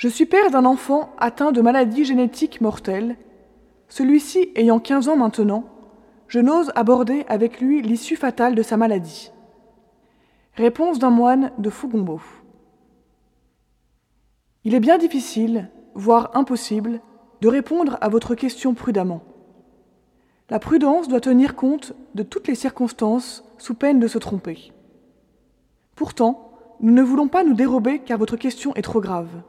Je suis père d'un enfant atteint de maladies génétiques mortelles. Celui-ci ayant 15 ans maintenant, je n'ose aborder avec lui l'issue fatale de sa maladie. Réponse d'un moine de Fougombeau. Il est bien difficile, voire impossible, de répondre à votre question prudemment. La prudence doit tenir compte de toutes les circonstances sous peine de se tromper. Pourtant, nous ne voulons pas nous dérober car votre question est trop grave.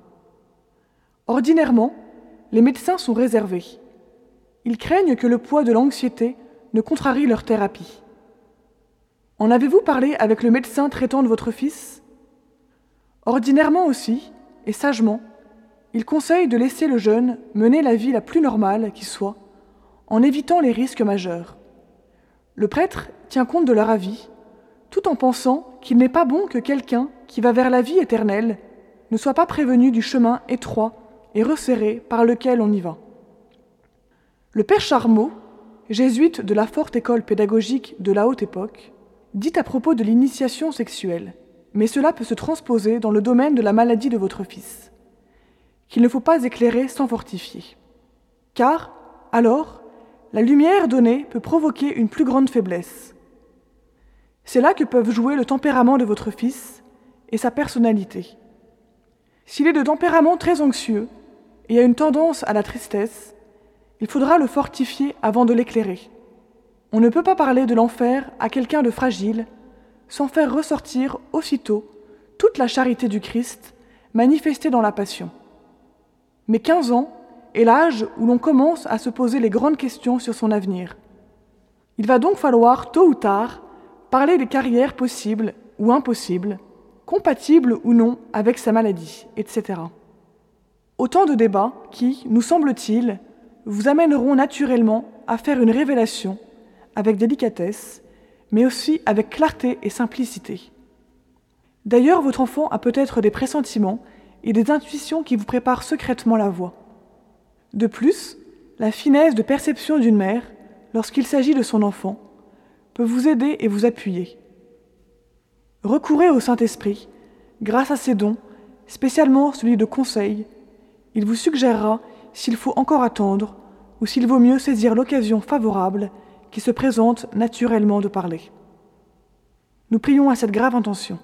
Ordinairement, les médecins sont réservés. Ils craignent que le poids de l'anxiété ne contrarie leur thérapie. En avez-vous parlé avec le médecin traitant de votre fils? Ordinairement aussi, et sagement, il conseille de laisser le jeune mener la vie la plus normale qui soit, en évitant les risques majeurs. Le prêtre tient compte de leur avis, tout en pensant qu'il n'est pas bon que quelqu'un qui va vers la vie éternelle ne soit pas prévenu du chemin étroit et resserré par lequel on y va. Le père Charmot, jésuite de la forte école pédagogique de la haute époque, dit à propos de l'initiation sexuelle, mais cela peut se transposer dans le domaine de la maladie de votre fils, qu'il ne faut pas éclairer sans fortifier. Car, alors, la lumière donnée peut provoquer une plus grande faiblesse. C'est là que peuvent jouer le tempérament de votre fils et sa personnalité. S'il est de tempérament très anxieux et a une tendance à la tristesse, il faudra le fortifier avant de l'éclairer. On ne peut pas parler de l'enfer à quelqu'un de fragile sans faire ressortir aussitôt toute la charité du Christ manifestée dans la passion. Mais quinze ans est l'âge où l'on commence à se poser les grandes questions sur son avenir. Il va donc falloir, tôt ou tard, parler des carrières possibles ou impossibles, compatibles ou non avec sa maladie, etc. Autant de débats qui, nous semble-t-il, vous amèneront naturellement à faire une révélation avec délicatesse, mais aussi avec clarté et simplicité. D'ailleurs, votre enfant a peut-être des pressentiments et des intuitions qui vous préparent secrètement la voie. De plus, la finesse de perception d'une mère, lorsqu'il s'agit de son enfant, peut vous aider et vous appuyer. Recourez au Saint-Esprit, grâce à ses dons, spécialement celui de conseil. Il vous suggérera s'il faut encore attendre ou s'il vaut mieux saisir l'occasion favorable qui se présente naturellement de parler. Nous prions à cette grave intention.